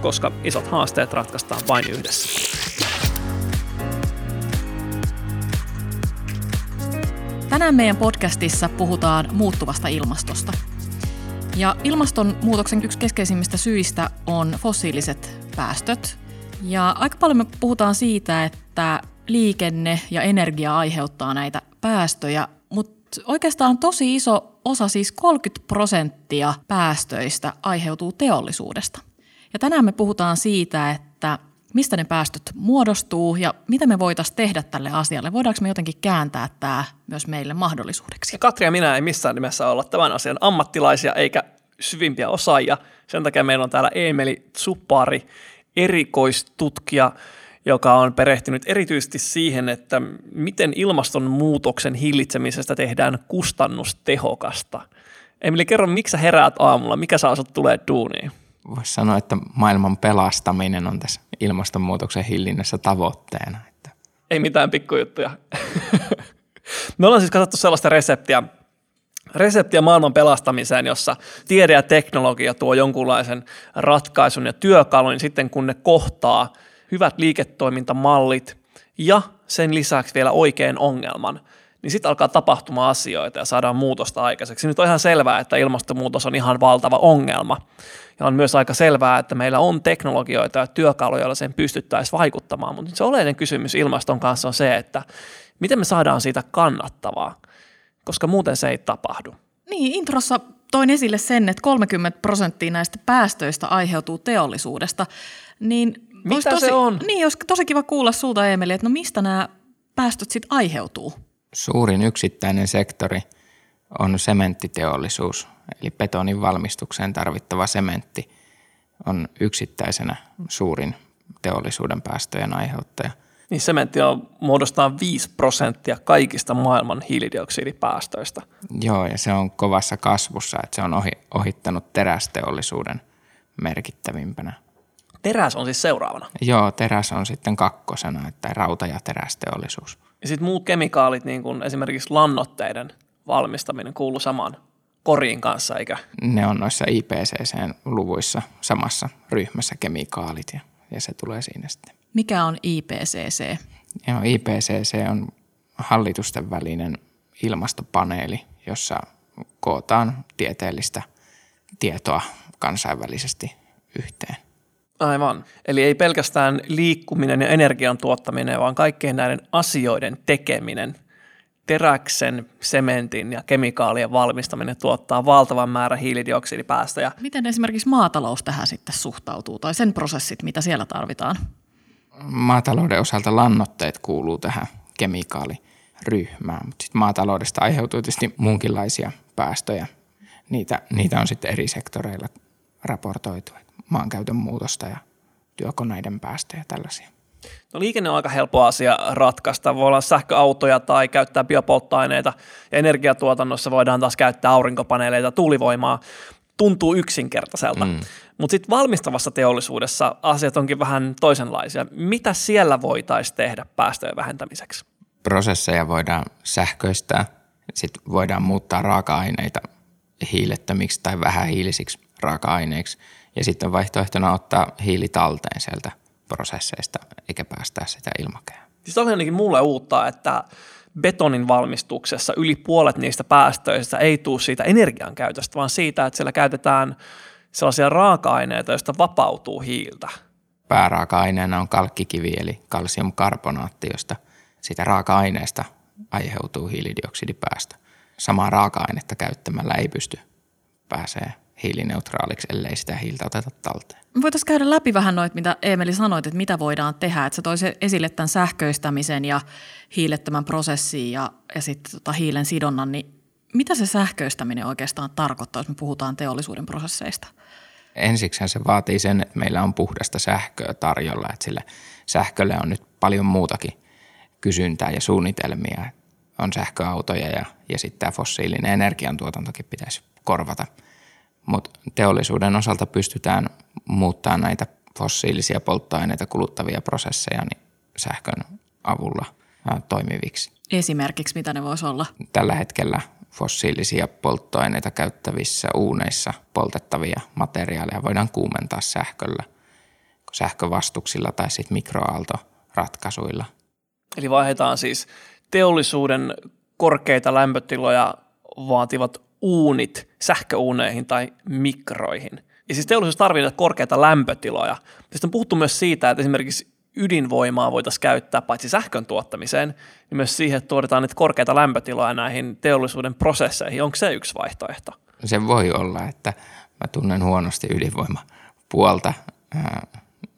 koska isot haasteet ratkaistaan vain yhdessä. Tänään meidän podcastissa puhutaan muuttuvasta ilmastosta. Ja ilmastonmuutoksen yksi keskeisimmistä syistä on fossiiliset päästöt. Ja aika paljon me puhutaan siitä, että liikenne ja energia aiheuttaa näitä päästöjä, mutta oikeastaan tosi iso osa, siis 30 prosenttia päästöistä aiheutuu teollisuudesta. Ja tänään me puhutaan siitä, että mistä ne päästöt muodostuu ja mitä me voitaisiin tehdä tälle asialle. Voidaanko me jotenkin kääntää tämä myös meille mahdollisuudeksi? Katri ja minä ei missään nimessä olla tämän asian ammattilaisia eikä syvimpiä osaajia. Sen takia meillä on täällä Emeli Tsupari, erikoistutkija, joka on perehtynyt erityisesti siihen, että miten ilmastonmuutoksen hillitsemisestä tehdään kustannustehokasta. Emeli, kerro, miksi sä heräät aamulla? Mikä saa sut tulee duuniin? Voisi sanoa, että maailman pelastaminen on tässä ilmastonmuutoksen hillinnässä tavoitteena. Että. Ei mitään pikkujuttuja. Me ollaan siis katsottu sellaista reseptiä, reseptiä maailman pelastamiseen, jossa tiede ja teknologia tuo jonkunlaisen ratkaisun ja työkalun, niin sitten kun ne kohtaa hyvät liiketoimintamallit ja sen lisäksi vielä oikein ongelman, niin sitten alkaa tapahtumaan asioita ja saadaan muutosta aikaiseksi. Nyt on ihan selvää, että ilmastonmuutos on ihan valtava ongelma. Ja on myös aika selvää, että meillä on teknologioita ja työkaluja, joilla sen pystyttäisiin vaikuttamaan. Mutta se oleellinen kysymys ilmaston kanssa on se, että miten me saadaan siitä kannattavaa, koska muuten se ei tapahdu. Niin, introssa toin esille sen, että 30 prosenttia näistä päästöistä aiheutuu teollisuudesta. Niin Mitä tosi, se on? Niin, olisi tosi kiva kuulla sulta, Emeli, että no mistä nämä päästöt sitten aiheutuu? Suurin yksittäinen sektori on sementtiteollisuus, eli betonin valmistukseen tarvittava sementti on yksittäisenä suurin teollisuuden päästöjen aiheuttaja. Niin sementti on, muodostaa 5 prosenttia kaikista maailman hiilidioksidipäästöistä. Joo, ja se on kovassa kasvussa, että se on ohi, ohittanut terästeollisuuden merkittävimpänä. Teräs on siis seuraavana. Joo, teräs on sitten kakkosena, että rauta- ja terästeollisuus. Ja sitten muut kemikaalit, niin kuin esimerkiksi lannoitteiden valmistaminen, kuuluu samaan koriin kanssa, eikä? Ne on noissa IPCC-luvuissa samassa ryhmässä kemikaalit ja, ja se tulee siinä sitten. Mikä on IPCC? Joo, IPCC on hallitusten välinen ilmastopaneeli, jossa kootaan tieteellistä tietoa kansainvälisesti yhteen. Aivan. Eli ei pelkästään liikkuminen ja energian tuottaminen, vaan kaikkien näiden asioiden tekeminen. Teräksen, sementin ja kemikaalien valmistaminen tuottaa valtavan määrän hiilidioksidipäästöjä. Miten esimerkiksi maatalous tähän sitten suhtautuu tai sen prosessit, mitä siellä tarvitaan? Maatalouden osalta lannoitteet kuuluu tähän kemikaaliryhmään, mutta sitten maataloudesta aiheutuu tietysti muunkinlaisia päästöjä. Niitä, niitä on sitten eri sektoreilla raportoitu, maankäytön muutosta ja työkoneiden päästöjä ja tällaisia. No liikenne on aika helppo asia ratkaista. Voi olla sähköautoja tai käyttää biopolttoaineita. Ja energiatuotannossa voidaan taas käyttää aurinkopaneeleita tuulivoimaa. Tuntuu yksinkertaiselta. Mm. Mutta sitten valmistavassa teollisuudessa asiat onkin vähän toisenlaisia. Mitä siellä voitaisiin tehdä päästöjen vähentämiseksi? Prosesseja voidaan sähköistää. Sitten voidaan muuttaa raaka-aineita hiilettömiksi tai vähähiilisiksi raaka-aineiksi. Ja sitten vaihtoehtona ottaa hiili talteen sieltä prosesseista eikä päästää sitä ilmakehään. Siis on ainakin mulle uutta, että betonin valmistuksessa yli puolet niistä päästöistä ei tule siitä energian käytöstä, vaan siitä, että siellä käytetään sellaisia raaka-aineita, joista vapautuu hiiltä. Pääraaka-aineena on kalkkikivi eli kalsiumkarbonaatti, josta siitä raaka-aineesta aiheutuu hiilidioksidipäästö. Samaa raaka-ainetta käyttämällä ei pysty pääsee hiilineutraaliksi, ellei sitä hiiltä oteta talteen. Voitaisiin käydä läpi vähän noita, mitä Emeli sanoit, että mitä voidaan tehdä. Että sä toisi esille tämän sähköistämisen ja hiilettömän prosessin ja, ja sitten tota hiilen sidonnan, niin mitä se sähköistäminen oikeastaan tarkoittaa, jos me puhutaan teollisuuden prosesseista? Ensiksi se vaatii sen, että meillä on puhdasta sähköä tarjolla, että sille sähkölle on nyt paljon muutakin kysyntää ja suunnitelmia. On sähköautoja ja, ja sitten tämä fossiilinen energiantuotantokin pitäisi korvata. Mutta teollisuuden osalta pystytään muuttaa näitä fossiilisia polttoaineita kuluttavia prosesseja niin sähkön avulla toimiviksi. Esimerkiksi mitä ne voisi olla? Tällä hetkellä fossiilisia polttoaineita käyttävissä uuneissa poltettavia materiaaleja voidaan kuumentaa sähköllä, sähkövastuksilla tai sitten mikroaaltoratkaisuilla. Eli vaihdetaan siis teollisuuden korkeita lämpötiloja vaativat uunit sähköuuneihin tai mikroihin. Ja siis teollisuus tarvitsee korkeita lämpötiloja. Sitten on puhuttu myös siitä, että esimerkiksi ydinvoimaa voitaisiin käyttää paitsi sähkön tuottamiseen, niin myös siihen, että tuotetaan niitä korkeita lämpötiloja näihin teollisuuden prosesseihin. Onko se yksi vaihtoehto? Se voi olla, että mä tunnen huonosti ydinvoimapuolta.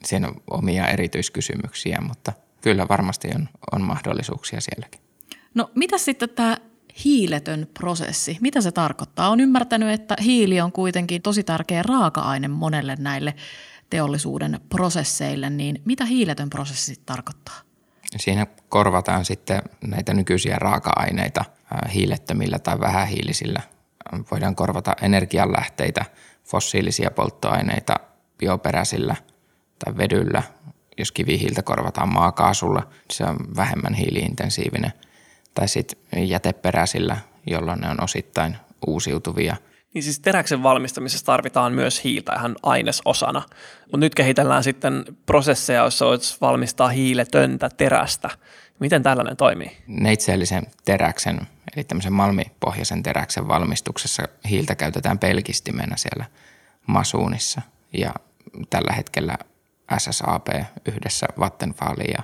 Siinä on omia erityiskysymyksiä, mutta kyllä varmasti on, on mahdollisuuksia sielläkin. No mitä sitten tämä hiiletön prosessi, mitä se tarkoittaa? On ymmärtänyt, että hiili on kuitenkin tosi tärkeä raaka-aine monelle näille teollisuuden prosesseille, niin mitä hiiletön prosessi tarkoittaa? Siinä korvataan sitten näitä nykyisiä raaka-aineita hiilettömillä tai vähähiilisillä. Voidaan korvata energianlähteitä, fossiilisia polttoaineita bioperäisillä tai vedyllä. Jos kivihiiltä korvataan maakaasulla, se on vähemmän hiiliintensiivinen. Tai sitten jäteperäisillä, jolloin ne on osittain uusiutuvia – niin siis teräksen valmistamisessa tarvitaan myös hiiltä ihan ainesosana, mutta nyt kehitellään sitten prosesseja, joissa voisi valmistaa hiiletöntä terästä. Miten tällainen toimii? Neitseellisen teräksen, eli tämmöisen malmipohjaisen teräksen valmistuksessa hiiltä käytetään pelkistimenä siellä masuunissa. Ja tällä hetkellä SSAP yhdessä Vattenfallin ja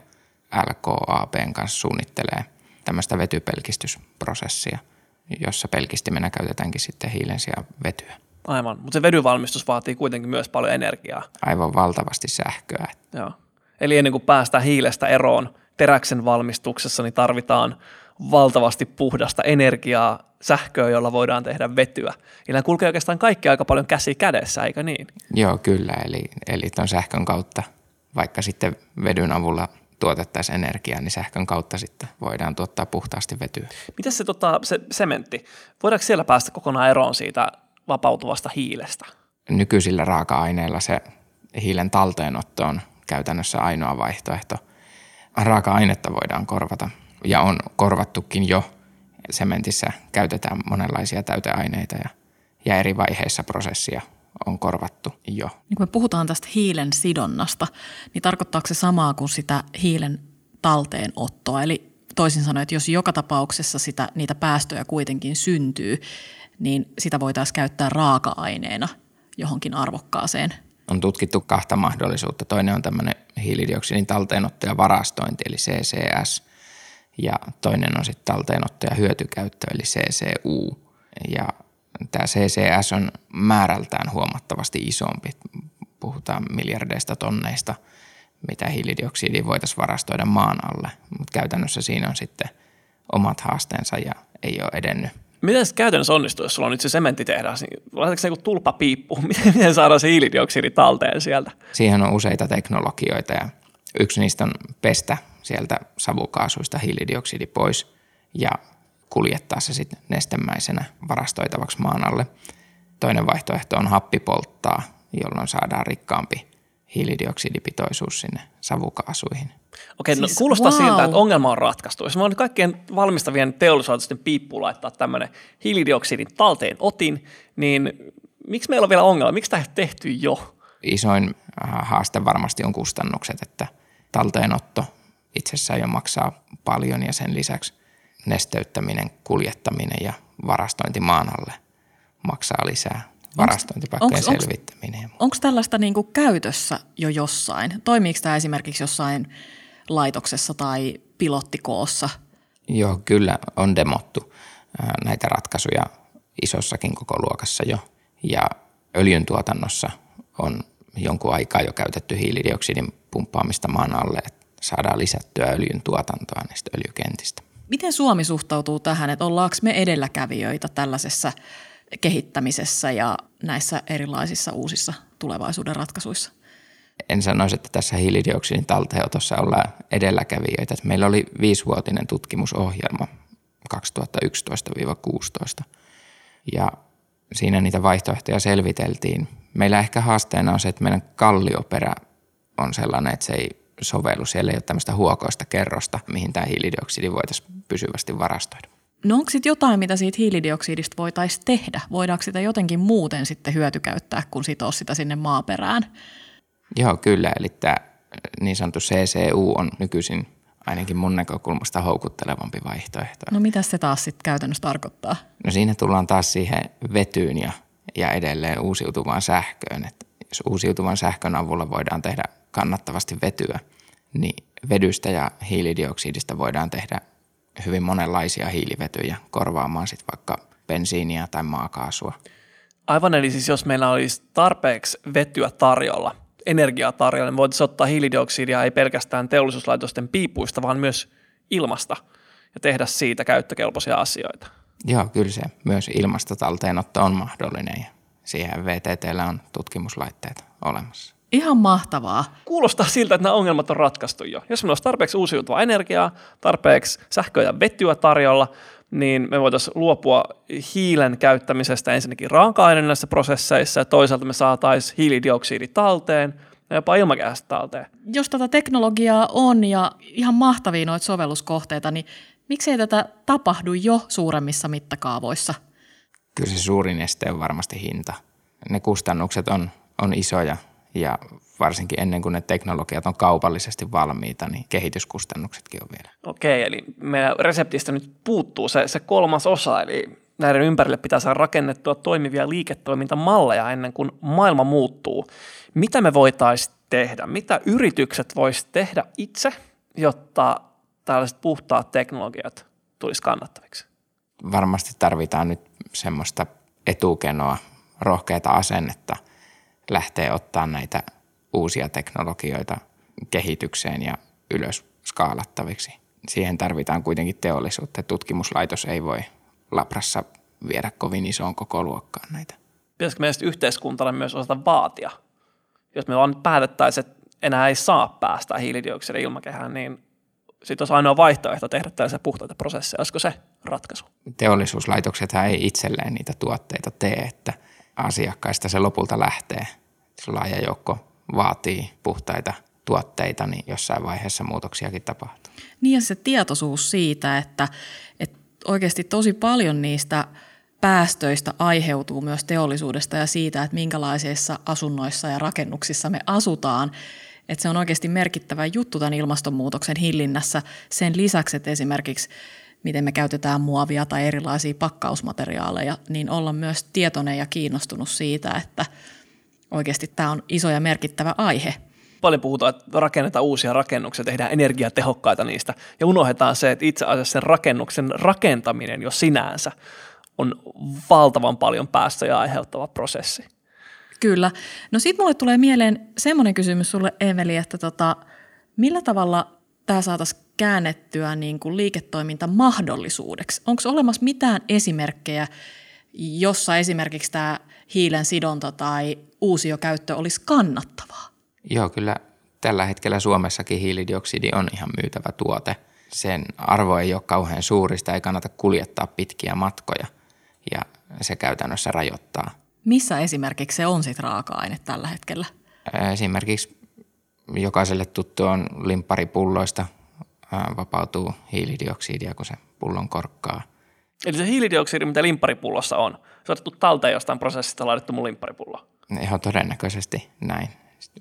LKAPn kanssa suunnittelee tämmöistä vetypelkistysprosessia – jossa pelkistimenä käytetäänkin sitten hiilen sijaan vetyä. Aivan, mutta se vedyvalmistus vaatii kuitenkin myös paljon energiaa. Aivan valtavasti sähköä. Joo. Eli ennen kuin päästään hiilestä eroon teräksen valmistuksessa, niin tarvitaan valtavasti puhdasta energiaa, sähköä, jolla voidaan tehdä vetyä. Eli kulkee oikeastaan kaikki aika paljon käsi kädessä, eikö niin? Joo, kyllä. Eli, eli tuon sähkön kautta, vaikka sitten vedyn avulla tuotettaisiin energiaa, niin sähkön kautta sitten voidaan tuottaa puhtaasti vetyä. Miten se, tota, se sementti? Voidaanko siellä päästä kokonaan eroon siitä vapautuvasta hiilestä? Nykyisillä raaka-aineilla se hiilen talteenotto on käytännössä ainoa vaihtoehto. Raaka-ainetta voidaan korvata ja on korvattukin jo. Sementissä käytetään monenlaisia täyteaineita ja, ja eri vaiheissa prosessia on korvattu jo. Niin kun me puhutaan tästä hiilen sidonnasta, niin tarkoittaako se samaa kuin sitä hiilen talteenottoa? Eli toisin sanoen, että jos joka tapauksessa sitä, niitä päästöjä kuitenkin syntyy, niin sitä voitaisiin käyttää raaka-aineena johonkin arvokkaaseen. On tutkittu kahta mahdollisuutta. Toinen on tämmöinen hiilidioksidin talteenotto ja varastointi, eli CCS, ja toinen on sitten talteenotto ja hyötykäyttö, eli CCU. Ja tämä CCS on määrältään huomattavasti isompi. Puhutaan miljardeista tonneista, mitä hiilidioksidia voitaisiin varastoida maan alle, mutta käytännössä siinä on sitten omat haasteensa ja ei ole edennyt. Miten se käytännössä onnistuu, jos sulla on nyt se sementtitehdas? Niin laitetaanko se tulppa piippu? Miten, miten saadaan se hiilidioksidi talteen sieltä? Siihen on useita teknologioita ja yksi niistä on pestä sieltä savukaasuista hiilidioksidi pois ja kuljettaa se sitten nestemäisenä varastoitavaksi maan alle. Toinen vaihtoehto on happipolttaa, jolloin saadaan rikkaampi hiilidioksidipitoisuus sinne savukaasuihin. Okei, no siis, no kuulostaa wow. siltä, että ongelma on ratkaistu. Jos mä oon kaikkien valmistavien teollisuuden piippuun laittaa tämmöinen hiilidioksidin talteen otin, niin miksi meillä on vielä ongelma? Miksi tämä ei tehty jo? Isoin äh, haaste varmasti on kustannukset, että talteenotto itsessään jo maksaa paljon ja sen lisäksi nesteyttäminen, kuljettaminen ja varastointi maan alle maksaa lisää. Varastointipaikkojen selvittäminen. Onko tällaista niin kuin käytössä jo jossain? Toimiiko tämä esimerkiksi jossain laitoksessa tai pilottikoossa? Joo, kyllä on demottu näitä ratkaisuja isossakin koko luokassa jo. Ja öljyn tuotannossa on jonkun aikaa jo käytetty hiilidioksidin pumppaamista maan alle, että saadaan lisättyä öljyn tuotantoa niistä öljykentistä. Miten Suomi suhtautuu tähän, että ollaanko me edelläkävijöitä tällaisessa kehittämisessä ja näissä erilaisissa uusissa tulevaisuuden ratkaisuissa? En sanoisi, että tässä hiilidioksidin talteenotossa ollaan edelläkävijöitä. Meillä oli viisivuotinen tutkimusohjelma 2011-16 ja siinä niitä vaihtoehtoja selviteltiin. Meillä ehkä haasteena on se, että meidän kallioperä on sellainen, että se ei sovellu. Siellä ei ole tämmöistä huokoista kerrosta, mihin tämä hiilidioksidi voitaisiin pysyvästi varastoida. No onko sitten jotain, mitä siitä hiilidioksidista voitaisiin tehdä? Voidaanko sitä jotenkin muuten sitten hyötykäyttää, kun sitoo sitä sinne maaperään? Joo, kyllä. Eli tämä niin sanottu CCU on nykyisin ainakin mun näkökulmasta houkuttelevampi vaihtoehto. No mitä se taas sitten käytännössä tarkoittaa? No siinä tullaan taas siihen vetyyn ja, ja edelleen uusiutuvaan sähköön. Että jos uusiutuvan sähkön avulla voidaan tehdä kannattavasti vetyä, niin vedystä ja hiilidioksidista voidaan tehdä hyvin monenlaisia hiilivetyjä korvaamaan sitten vaikka bensiiniä tai maakaasua. Aivan, eli siis jos meillä olisi tarpeeksi vetyä tarjolla, energiaa tarjolla, niin voitaisiin ottaa hiilidioksidia ei pelkästään teollisuuslaitosten piipuista, vaan myös ilmasta ja tehdä siitä käyttökelpoisia asioita. Joo, kyllä se myös ilmastotalteenotto on mahdollinen ja siihen VTTllä on tutkimuslaitteet olemassa. Ihan mahtavaa. Kuulostaa siltä, että nämä ongelmat on ratkaistu jo. Jos meillä olisi tarpeeksi uusiutuvaa energiaa, tarpeeksi sähköä ja vetyä tarjolla, niin me voitaisiin luopua hiilen käyttämisestä ensinnäkin raaka-aineena näissä prosesseissa ja toisaalta me saataisiin hiilidioksidi talteen ja jopa ilmakehästä talteen. Jos tätä teknologiaa on ja ihan mahtavia noita sovelluskohteita, niin miksei tätä tapahdu jo suuremmissa mittakaavoissa? Kyllä se suurin este on varmasti hinta. Ne kustannukset on, on isoja ja varsinkin ennen kuin ne teknologiat on kaupallisesti valmiita, niin kehityskustannuksetkin on vielä. Okei, eli meidän reseptistä nyt puuttuu se, se kolmas osa, eli näiden ympärille pitää saada rakennettua toimivia liiketoimintamalleja ennen kuin maailma muuttuu. Mitä me voitaisiin tehdä? Mitä yritykset voisivat tehdä itse, jotta tällaiset puhtaat teknologiat tulisi kannattaviksi? Varmasti tarvitaan nyt semmoista etukenoa, rohkeata asennetta – lähtee ottaa näitä uusia teknologioita kehitykseen ja ylös skaalattaviksi. Siihen tarvitaan kuitenkin teollisuutta. Tutkimuslaitos ei voi labrassa viedä kovin isoon koko luokkaan näitä. Pitäisikö meistä yhteiskuntana myös osata vaatia? Jos me vaan päätettäisiin, että enää ei saa päästä hiilidioksidin ilmakehään, niin sitten olisi ainoa vaihtoehto tehdä tällaisia puhtaita prosesseja. Olisiko se ratkaisu? Teollisuuslaitokset ei itselleen niitä tuotteita tee, että – asiakkaista se lopulta lähtee. Laaja joukko vaatii puhtaita tuotteita, niin jossain vaiheessa muutoksiakin tapahtuu. Niin ja se tietoisuus siitä, että, että oikeasti tosi paljon niistä päästöistä aiheutuu myös teollisuudesta ja siitä, että minkälaisissa asunnoissa ja rakennuksissa me asutaan. Että se on oikeasti merkittävä juttu tämän ilmastonmuutoksen hillinnässä sen lisäksi, että esimerkiksi miten me käytetään muovia tai erilaisia pakkausmateriaaleja, niin olla myös tietoinen ja kiinnostunut siitä, että oikeasti tämä on iso ja merkittävä aihe. Paljon puhutaan, että rakennetaan uusia rakennuksia, tehdään energiatehokkaita niistä ja unohdetaan se, että itse asiassa sen rakennuksen rakentaminen jo sinänsä on valtavan paljon päästöjä aiheuttava prosessi. Kyllä. No sitten mulle tulee mieleen semmoinen kysymys sulle, Emeli, että tota, millä tavalla tämä saataisiin käännettyä niin kuin liiketoimintamahdollisuudeksi? Onko olemassa mitään esimerkkejä, jossa esimerkiksi tämä hiilen sidonta tai uusiokäyttö olisi kannattavaa? Joo, kyllä tällä hetkellä Suomessakin hiilidioksidi on ihan myytävä tuote. Sen arvo ei ole kauhean suuri, sitä ei kannata kuljettaa pitkiä matkoja ja se käytännössä rajoittaa. Missä esimerkiksi se on sitten raaka-aine tällä hetkellä? Esimerkiksi jokaiselle tuttu on limpparipulloista vapautuu hiilidioksidia, kun se pullon korkkaa. Eli se hiilidioksidi, mitä limpparipullossa on, se on otettu talteen jostain prosessista laitettu mun limpparipullo. Ihan todennäköisesti näin.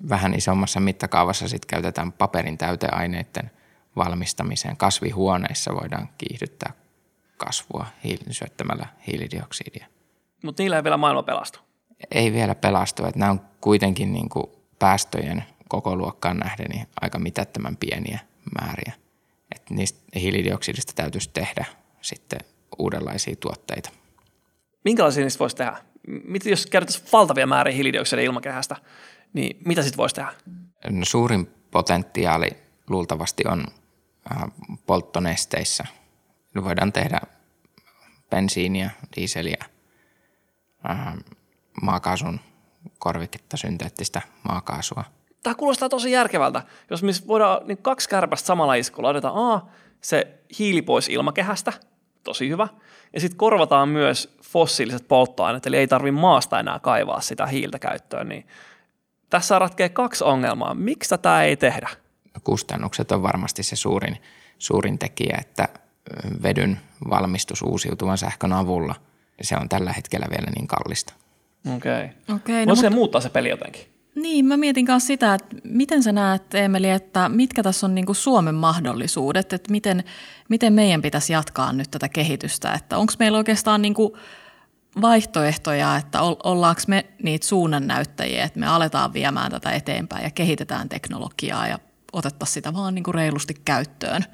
Vähän isommassa mittakaavassa sitten käytetään paperin täyteaineiden valmistamiseen. Kasvihuoneissa voidaan kiihdyttää kasvua syöttämällä hiilidioksidia. Mutta niillä ei vielä maailma pelastu. Ei vielä pelastu. Että nämä on kuitenkin niin kuin päästöjen koko luokkaan nähden niin aika mitättömän pieniä määriä. Että niistä hiilidioksidista täytyisi tehdä sitten uudenlaisia tuotteita. Minkälaisia niistä voisi tehdä? Mitä jos käytettäisiin valtavia määriä hiilidioksidia ilmakehästä, niin mitä sitten voisi tehdä? No, suurin potentiaali luultavasti on polttonesteissä. Voidaan tehdä bensiiniä, diiseliä, maakaasun korviketta, synteettistä maakaasua. Tämä kuulostaa tosi järkevältä. Jos me voidaan niin kaksi kärpästä samalla iskulla, laitetaan A, se hiili pois ilmakehästä, tosi hyvä, ja sitten korvataan myös fossiiliset polttoaineet, eli ei tarvitse maasta enää kaivaa sitä hiiltä käyttöön, niin tässä ratkee kaksi ongelmaa. Miksi tätä ei tehdä? Kustannukset on varmasti se suurin, suurin tekijä, että vedyn valmistus uusiutuvan sähkön avulla, se on tällä hetkellä vielä niin kallista. Okei. Okay. Okay, no, se muuttaa se peli jotenkin? Niin, mä mietin myös sitä, että miten sä näet, Emeli, että mitkä tässä on niinku Suomen mahdollisuudet, että miten, miten meidän pitäisi jatkaa nyt tätä kehitystä, että onko meillä oikeastaan niinku vaihtoehtoja, että ollaanko me niitä suunnannäyttäjiä, että me aletaan viemään tätä eteenpäin ja kehitetään teknologiaa ja otettaisiin sitä vaan niinku reilusti käyttöön.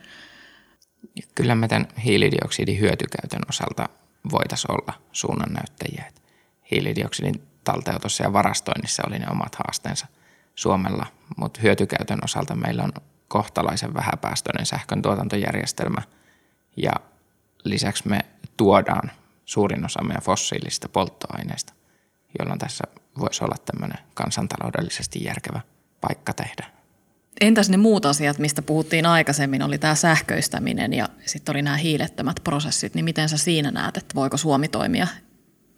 Kyllä me tämän hiilidioksidin hyötykäytön osalta voitaisiin olla suunnannäyttäjiä. Hiilidioksidin talteotossa ja varastoinnissa oli ne omat haasteensa Suomella, mutta hyötykäytön osalta meillä on kohtalaisen vähäpäästöinen sähkön tuotantojärjestelmä ja lisäksi me tuodaan suurin osa meidän fossiilisista polttoaineista, jolloin tässä voisi olla tämmöinen kansantaloudellisesti järkevä paikka tehdä. Entäs ne muut asiat, mistä puhuttiin aikaisemmin, oli tämä sähköistäminen ja sitten oli nämä hiilettömät prosessit, niin miten sä siinä näet, että voiko Suomi toimia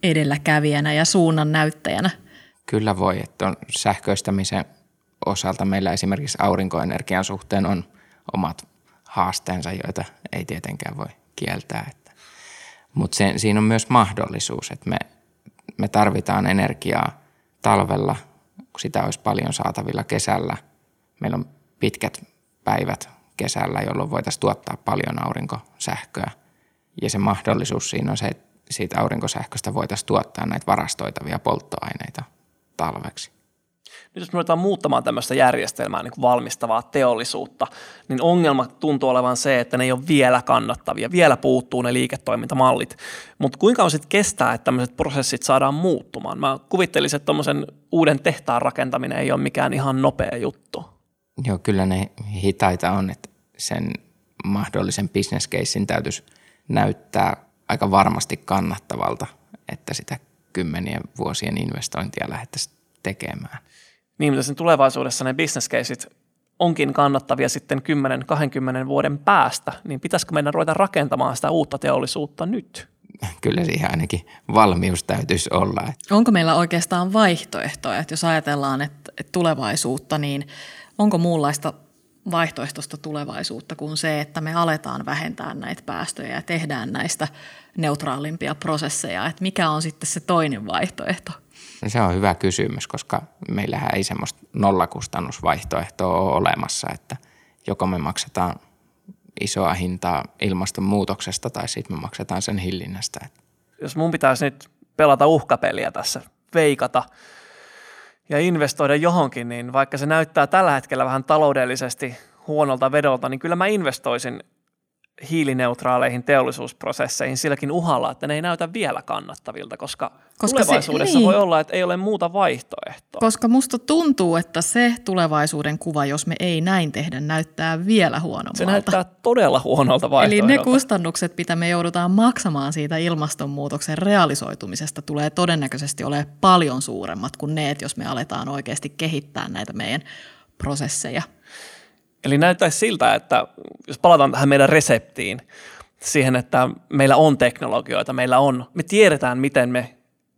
edelläkävijänä ja suunnan näyttäjänä? Kyllä voi, että on sähköistämisen osalta meillä esimerkiksi aurinkoenergian suhteen on omat haasteensa, joita ei tietenkään voi kieltää. Mutta siinä on myös mahdollisuus, että me, me tarvitaan energiaa talvella, kun sitä olisi paljon saatavilla kesällä. Meillä on pitkät päivät kesällä, jolloin voitaisiin tuottaa paljon aurinkosähköä. Ja se mahdollisuus siinä on se, että siitä aurinkosähköstä voitaisiin tuottaa näitä varastoitavia polttoaineita talveksi. Nyt jos me ruvetaan muuttamaan tämmöistä järjestelmää, niin valmistavaa teollisuutta, niin ongelma tuntuu olevan se, että ne ei ole vielä kannattavia, vielä puuttuu ne liiketoimintamallit. Mutta kuinka on sitten kestää, että tämmöiset prosessit saadaan muuttumaan? Mä kuvittelisin, että tuommoisen uuden tehtaan rakentaminen ei ole mikään ihan nopea juttu. Joo, kyllä ne hitaita on, että sen mahdollisen business casein täytyisi näyttää aika varmasti kannattavalta, että sitä kymmenien vuosien investointia lähdettäisiin tekemään. Niin, mutta sen tulevaisuudessa ne business caseit onkin kannattavia sitten 10-20 vuoden päästä, niin pitäisikö meidän ruveta rakentamaan sitä uutta teollisuutta nyt? Kyllä siihen ainakin valmius täytyisi olla. Onko meillä oikeastaan vaihtoehtoja, että jos ajatellaan että tulevaisuutta, niin onko muunlaista vaihtoehtoista tulevaisuutta kuin se, että me aletaan vähentää näitä päästöjä ja tehdään näistä neutraalimpia prosesseja, että mikä on sitten se toinen vaihtoehto? No se on hyvä kysymys, koska meillähän ei semmoista nollakustannusvaihtoehtoa ole olemassa, että joko me maksetaan isoa hintaa ilmastonmuutoksesta tai sitten me maksetaan sen hillinnästä. Jos mun pitäisi nyt pelata uhkapeliä tässä, veikata ja investoida johonkin, niin vaikka se näyttää tällä hetkellä vähän taloudellisesti huonolta vedolta, niin kyllä mä investoisin hiilineutraaleihin teollisuusprosesseihin silläkin uhalla, että ne ei näytä vielä kannattavilta, koska, koska tulevaisuudessa se, niin. voi olla, että ei ole muuta vaihtoehtoa. Koska musta tuntuu, että se tulevaisuuden kuva, jos me ei näin tehdä, näyttää vielä huonommalta. Se näyttää todella huonolta vaihtoehdolta. Eli ne kustannukset, mitä me joudutaan maksamaan siitä ilmastonmuutoksen realisoitumisesta, tulee todennäköisesti olemaan paljon suuremmat kuin ne, että jos me aletaan oikeasti kehittää näitä meidän prosesseja – Eli näyttäisi siltä, että jos palataan tähän meidän reseptiin, siihen, että meillä on teknologioita, meillä on, me tiedetään, miten me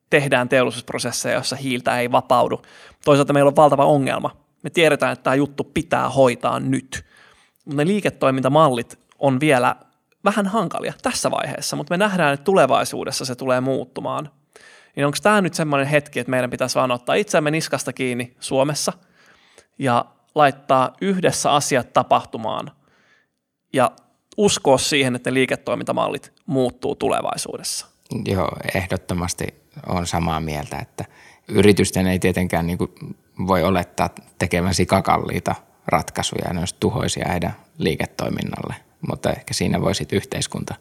tehdään teollisuusprosesseja, jossa hiiltä ei vapaudu. Toisaalta meillä on valtava ongelma. Me tiedetään, että tämä juttu pitää hoitaa nyt. Mutta ne liiketoimintamallit on vielä vähän hankalia tässä vaiheessa, mutta me nähdään, että tulevaisuudessa se tulee muuttumaan. Niin onko tämä nyt semmoinen hetki, että meidän pitäisi vaan ottaa itseämme niskasta kiinni Suomessa ja laittaa yhdessä asiat tapahtumaan ja uskoa siihen, että liiketoimintamallit muuttuu tulevaisuudessa. Joo, ehdottomasti on samaa mieltä, että yritysten ei tietenkään niin kuin voi olettaa tekevän sikakalliita ratkaisuja, ne olisi tuhoisia heidän liiketoiminnalle, mutta ehkä siinä voi sitten yhteiskunta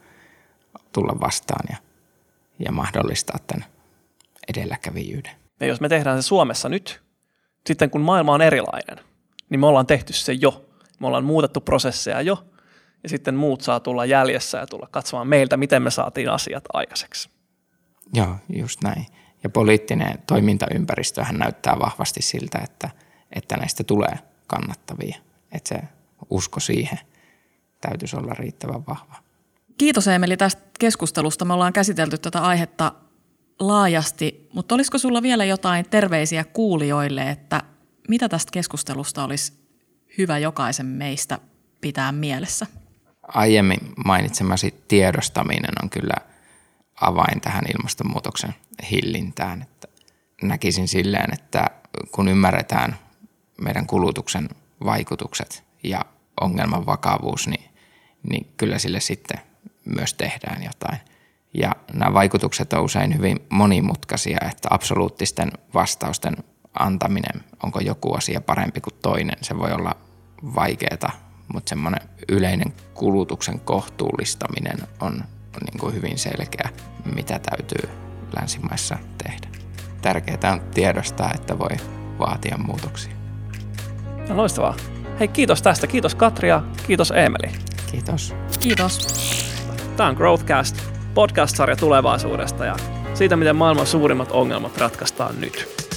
tulla vastaan ja, ja mahdollistaa tämän edelläkävijyyden. Ja jos me tehdään se Suomessa nyt, sitten kun maailma on erilainen, niin me ollaan tehty se jo. Me ollaan muutettu prosesseja jo, ja sitten muut saa tulla jäljessä ja tulla katsomaan meiltä, miten me saatiin asiat aikaiseksi. Joo, just näin. Ja poliittinen toimintaympäristöhän näyttää vahvasti siltä, että, että näistä tulee kannattavia. Että se usko siihen täytyisi olla riittävän vahva. Kiitos Emeli tästä keskustelusta. Me ollaan käsitelty tätä aihetta laajasti, mutta olisiko sulla vielä jotain terveisiä kuulijoille, että mitä tästä keskustelusta olisi hyvä jokaisen meistä pitää mielessä? Aiemmin mainitsemasi tiedostaminen on kyllä avain tähän ilmastonmuutoksen hillintään. Että näkisin silleen, että kun ymmärretään meidän kulutuksen vaikutukset ja ongelman vakavuus, niin, niin kyllä sille sitten myös tehdään jotain. Ja nämä vaikutukset on usein hyvin monimutkaisia, että absoluuttisten vastausten antaminen, onko joku asia parempi kuin toinen, se voi olla vaikeaa, mutta semmoinen yleinen kulutuksen kohtuullistaminen on, on niin kuin hyvin selkeä, mitä täytyy länsimaissa tehdä. Tärkeää on tiedostaa, että voi vaatia muutoksia. No, loistavaa. Hei, kiitos tästä. Kiitos Katria, kiitos Emeli. Kiitos. Kiitos. Tämä on Growthcast, podcast-sarja tulevaisuudesta ja siitä, miten maailman suurimmat ongelmat ratkaistaan nyt.